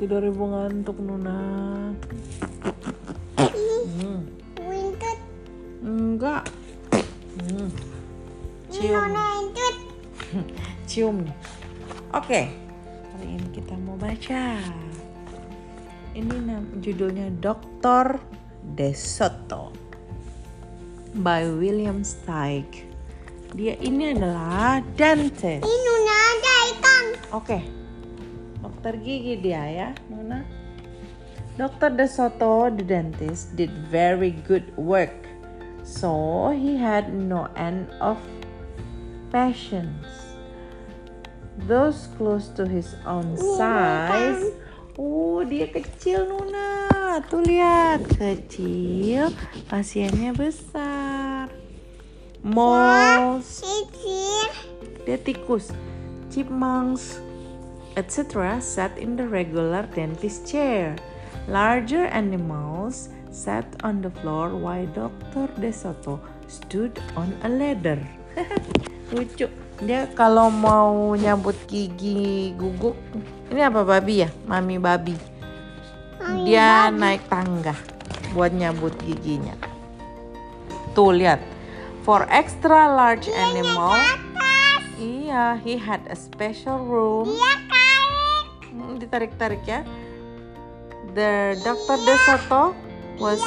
tidur ibu ngantuk Nuna. Hmm. Enggak. Hmm. Cium. Cium nih. Oke. Hari ini kita mau baca. Ini judulnya Dr. De Soto by William Steig. Dia ini adalah dentist. Ini Nona ada ikan. Oke. Dokter gigi dia ya, Nona. Dr. De Soto, the dentist, did very good work. So he had no end of patients. Those close to his own size. Oh, dia kecil Nuna. Tuh lihat, kecil, pasiennya besar. Moles, dia tikus, chipmunks, etc. sat in the regular dentist chair. Larger animals sat on the floor while Dr. De Soto stood on a ladder. Lucu. Dia kalau mau nyambut gigi guguk, ini apa babi ya? Mami babi. Dia naik tangga buat nyambut giginya. Tuh lihat. For extra large animal, iya, he had a special room. Dia Ditarik-tarik ya. The Dr. De Soto was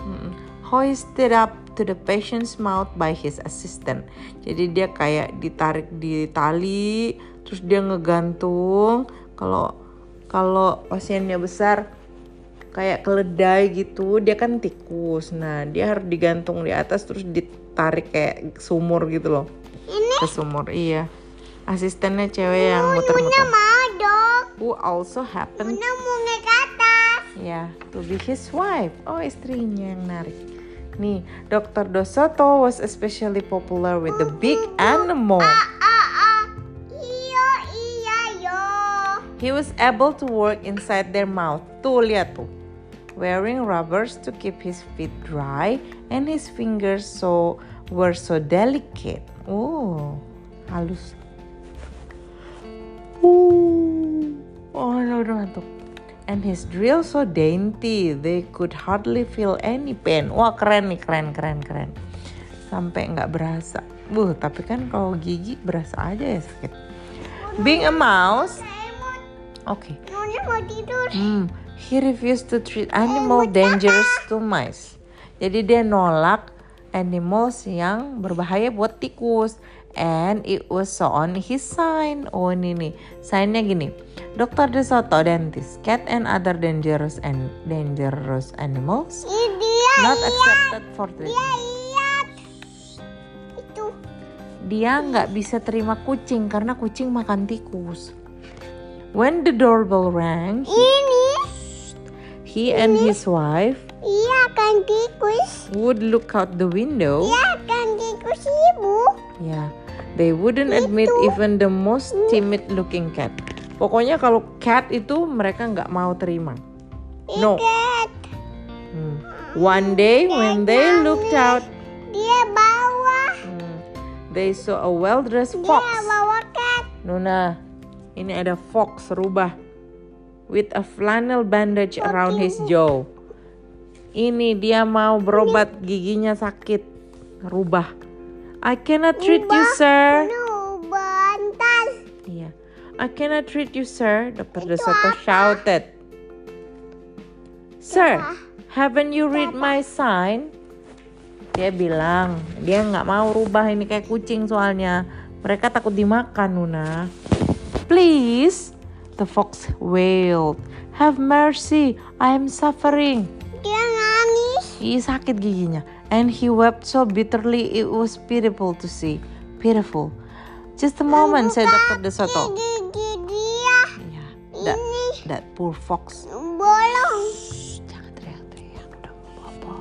mm, hoisted up to the patient's mouth by his assistant. Jadi dia kayak ditarik di tali, terus dia ngegantung. Kalau kalau pasiennya besar kayak keledai gitu, dia kan tikus. Nah, dia harus digantung di atas terus ditarik kayak sumur gitu loh. Ini Ke sumur, iya. Asistennya cewek yang muter-muter. Who also happened Nuna mau naik atas. Ya, to be his wife. Oh, istrinya yang narik. Nih, Dr. Dosoto was especially popular with the big animal. Ah ah ah. Iya. He was able to work inside their mouth. Tuh, lihat tuh. Wearing rubbers to keep his feet dry and his fingers so were so delicate. Oh, halus. Oh, udah ngantuk. And his drill so dainty, they could hardly feel any pain. Wah keren nih, keren, keren, keren. Sampai nggak berasa. Buh, tapi kan kalau gigi berasa aja ya sakit. Being a mouse, oke. Nuna mau tidur. Hmm, he refused to treat animal dangerous to mice. Jadi dia nolak animals yang berbahaya buat tikus. And it was so on his sign. Oh ini nih, signnya gini. Dr. De Soto, dentist, cat and other dangerous and dangerous animals Ini dia. not accepted for treatment. Dia lihat. Itu. Dia nggak bisa terima kucing karena kucing makan tikus. When the doorbell rang, Ini. he and his wife Iya kan tikus. would look out the window. Iya kan tikus ibu. Ya, they wouldn't admit even the most timid looking cat. Pokoknya kalau cat itu mereka nggak mau terima. No. Hmm. One day when they looked out, Dia bawa. hmm, they saw a well-dressed Dia fox. bawa cat. Nuna, ini ada fox rubah with a flannel bandage around his jaw. Ini dia mau berobat giginya sakit. Rubah. I cannot treat you, sir. Iya. I cannot treat you, sir. Dr. De Soto shouted. Sir, haven't you read my sign? Dia bilang, dia nggak mau rubah ini kayak kucing soalnya. Mereka takut dimakan, Nuna. Please, the fox wailed. Have mercy, I am suffering. Dia nangis. Ih, sakit giginya. And he wept so bitterly it was pitiful to see. Pitiful. Just a moment, said Dr. De Soto. Gigi dia. Yeah, that, that poor fox. Jangan teriak-teriak, mau.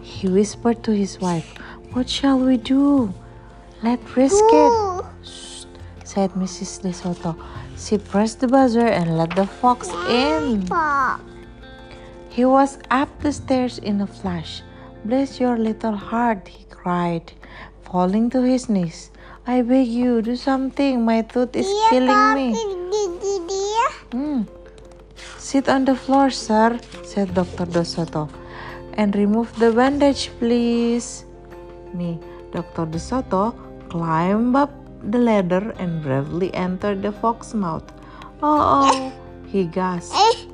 He whispered to his wife, What shall we do? Let's risk it, said Mrs. De Soto. She pressed the buzzer and let the fox in. He was up the stairs in a flash. Bless your little heart, he cried, falling to his knees. I beg you, do something. My tooth is Dia killing me. gigi Hmm. Sit on the floor, sir, said Dr. DeSoto. And remove the bandage, please. Nih, Dr. DeSoto climbed up the ladder and bravely entered the fox's mouth. Oh, oh, he gasped.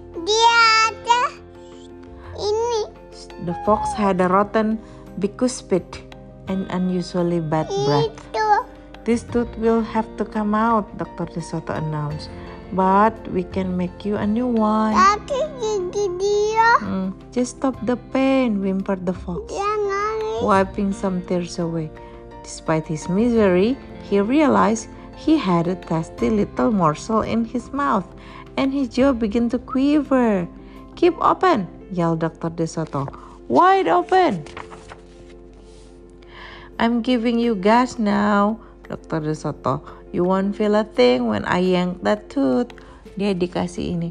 The fox had a rotten bicuspid and unusually bad breath. This tooth will have to come out, Dr. DeSoto announced. But we can make you a new one. Tapi gigi dia. Hmm, just stop the pain, whimpered the fox, wiping some tears away. Despite his misery, he realized he had a tasty little morsel in his mouth, and his jaw began to quiver. Keep open, yelled Dr. DeSoto. Wide open! I'm giving you gas now, Dr. DeSoto. You won't feel a thing when I yank that tooth. Dia dikasih ini.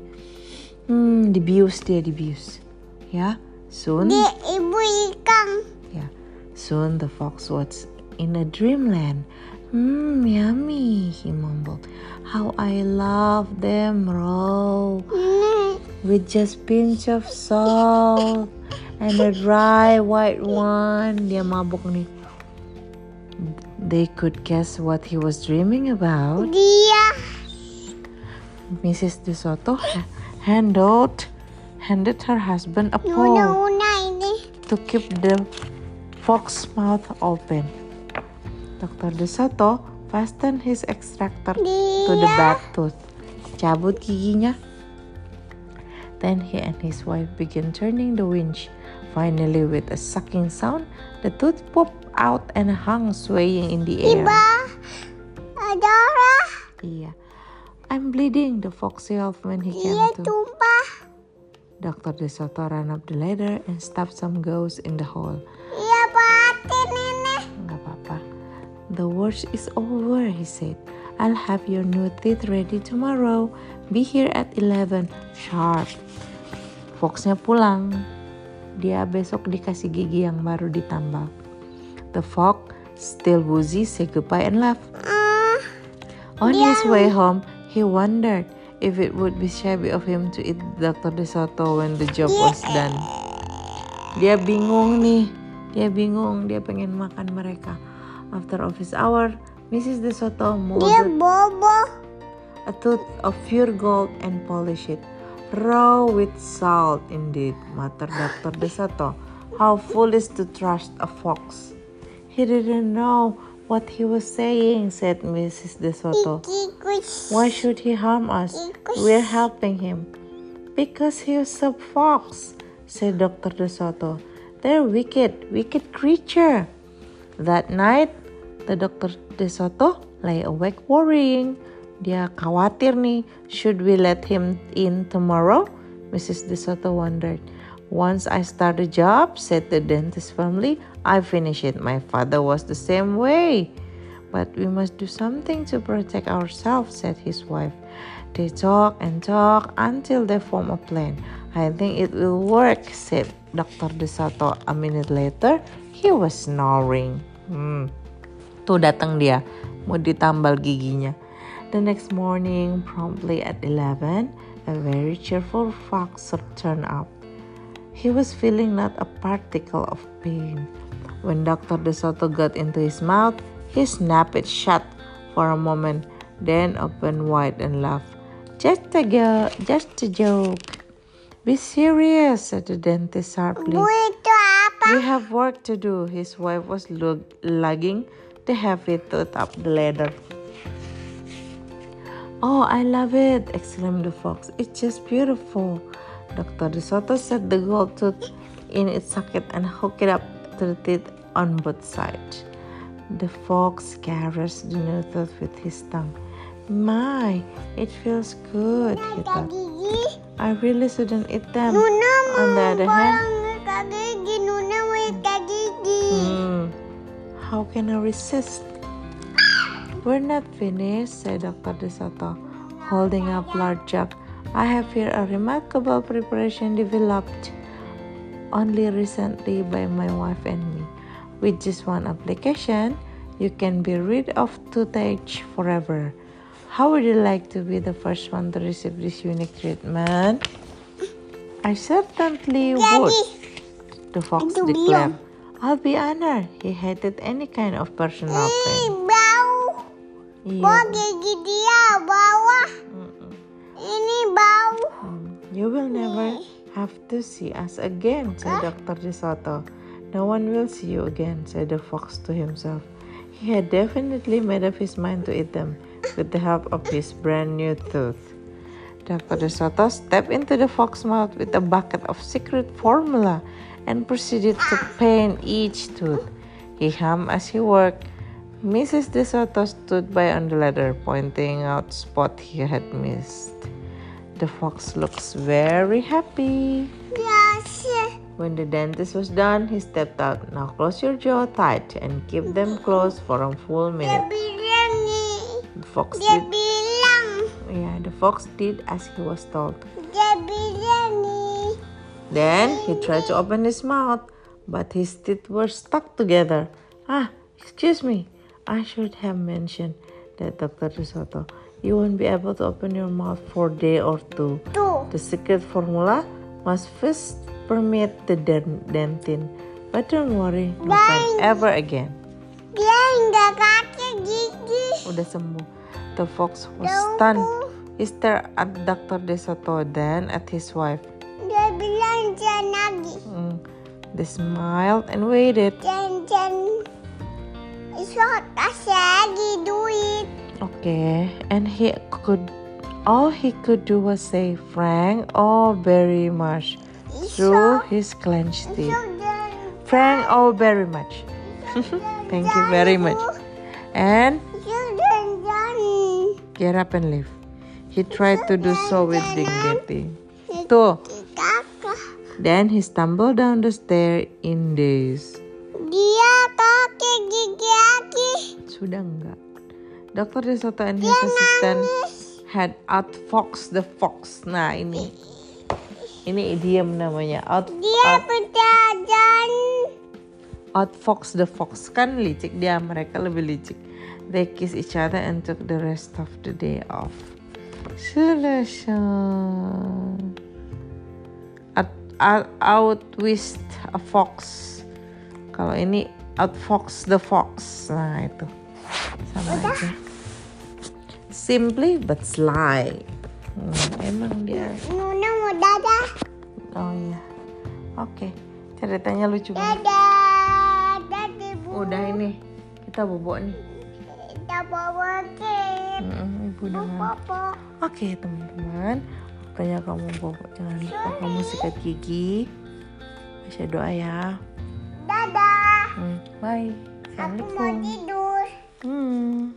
Hmm, dibius dia dibius. Ya, soon. Dia ibu ikan. Yeah. Soon the fox was in a dreamland. Mmm, yummy, he mumbled. How I love them raw. With just pinch of salt and a dry white one. Dia mabuk nih. They could guess what he was dreaming about. Dia. Mrs. DeSoto ha- handled handed her husband a pole. To keep the fox mouth open. Dr. DeSoto fastened his extractor to the Dia. bad tooth. Cabut giginya. Then he and his wife began turning the winch. Finally, with a sucking sound, the tooth popped out and hung swaying in the air. Iba. Adora. I'm bleeding, the fox yelled when he came to. tumpah. Dr. DeSoto ran up the ladder and stuffed some gauze in the hole. Dia batin ini. Nggak apa-apa. The worst is over, he said. I'll have your new teeth ready tomorrow. Be here at 11 sharp. Foxnya pulang. Dia besok dikasih gigi yang baru ditambal. The fox, still woozy, said goodbye and left. Ah, On his way home, he wondered if it would be shabby of him to eat Dr. DeSoto when the job was done. Dia bingung nih, dia bingung, dia pengen makan mereka. After office hour, Mrs. DeSoto dia molded a tooth of pure gold and polished it. Raw with salt indeed, muttered Dr. DeSoto. How foolish to trust a fox. He didn't know what he was saying, said Mrs. DeSoto. Tikus. Why should he harm us? We're helping him. Because he's a fox, said Dr. DeSoto. They're wicked, wicked creature. That night, the Dr. DeSoto lay awake worrying. Dia khawatir nih, should we let him in tomorrow? Mrs. DeSoto wondered. Once I start a job, said the dentist firmly, I finish it. My father was the same way. But we must do something to protect ourselves, said his wife. They talk and talk until they form a plan. I think it will work, said Dr. DeSoto. A minute later, he was snoring. Hmm. Tuh datang dia, mau ditambal giginya. The next morning, promptly at 11, a very cheerful fox turned up. He was feeling not a particle of pain. When Dr. DeSoto got into his mouth, he snapped it shut for a moment, then opened wide and laughed. Just a go, just a joke. Be serious, said the dentist sharply. Bu itu apa? We have work to do. His wife was lug- lugging have heavy tooth up the ladder. Oh, I love it, exclaimed the fox. It's just beautiful. Dr. DeSoto set the gold tooth in its socket and hooked it up to the teeth on both sides. The fox caressed the new tooth with his tongue. My, it feels good, he thought. I really shouldn't eat them. On the other hand, How can I resist? We're not finished, said Dr. DeSoto, holding up large jug. I have here a remarkable preparation developed only recently by my wife and me. With just one application, you can be rid of toothache forever. How would you like to be the first one to receive this unique treatment? I certainly would, the fox declared. I'll be honored. He hated any kind of personal Ih, pain. bau. Iya. Bau gigi dia bawah. Mm-mm. Ini bau. Mm. You will never have to see us again, said Dr. DeSoto. No one will see you again, said the fox to himself. He had definitely made up his mind to eat them with the help of his brand new tooth. Dr. DeSoto stepped into the fox's mouth with a bucket of secret formula and proceeded to paint each tooth. He hummed as he worked. Mrs. DeSoto stood by on the ladder, pointing out spot he had missed. The fox looks very happy. Yes. When the dentist was done, he stepped out. Now close your jaw tight and keep them closed for a full minute. The fox did, yeah, the fox did as he was told. Then he tried to open his mouth, but his teeth were stuck together. Ah, excuse me. I should have mentioned that Dr. Risotto. You won't be able to open your mouth for a day or two. Tuh. The secret formula must first permeate the den- dentin. But don't worry, no pain ever again. Dia enggak kaki gigi. Udah sembuh. The fox was stunned. He stared at Dr. DeSoto, then at his wife. Jangan lagi. Mm. They smiled and waited. Jangan. Isot kasih lagi duit. Okay, and he could, all he could do was say Frank, oh very much, through his clenched teeth. Frank, oh very much. Thank you very much. And get up and leave. He tried to do so with dignity. Tuh. Then he stumbled down the stair in daze. Dia kaki gigi lagi. Sudah enggak. Dr. Desoto and his assistant had outfoxed the fox. Nah ini, ini idiom namanya. Out, Dia out, berjalan. outfox the fox kan licik dia mereka lebih licik. They kissed each other and took the rest of the day off. Selesai. Out, out, outwist a fox. Kalau ini outfox the fox. Nah itu sama aja. Simply but sly. Hmm, emang dia. Nuna mau dadah. Oh iya. Oke. Ceritanya lucu banget. Dadah. Dadah bu. Udah ini. Kita bobo nih. Kita. Mm, Ibu udah. Popo. Oke teman-teman. Waktunya kamu bobo. Jangan lupa kamu sikat gigi. Baca doa ya. Dadah. Hmm, bye. Aku mau Assalamualaikum. tidur. Hmm.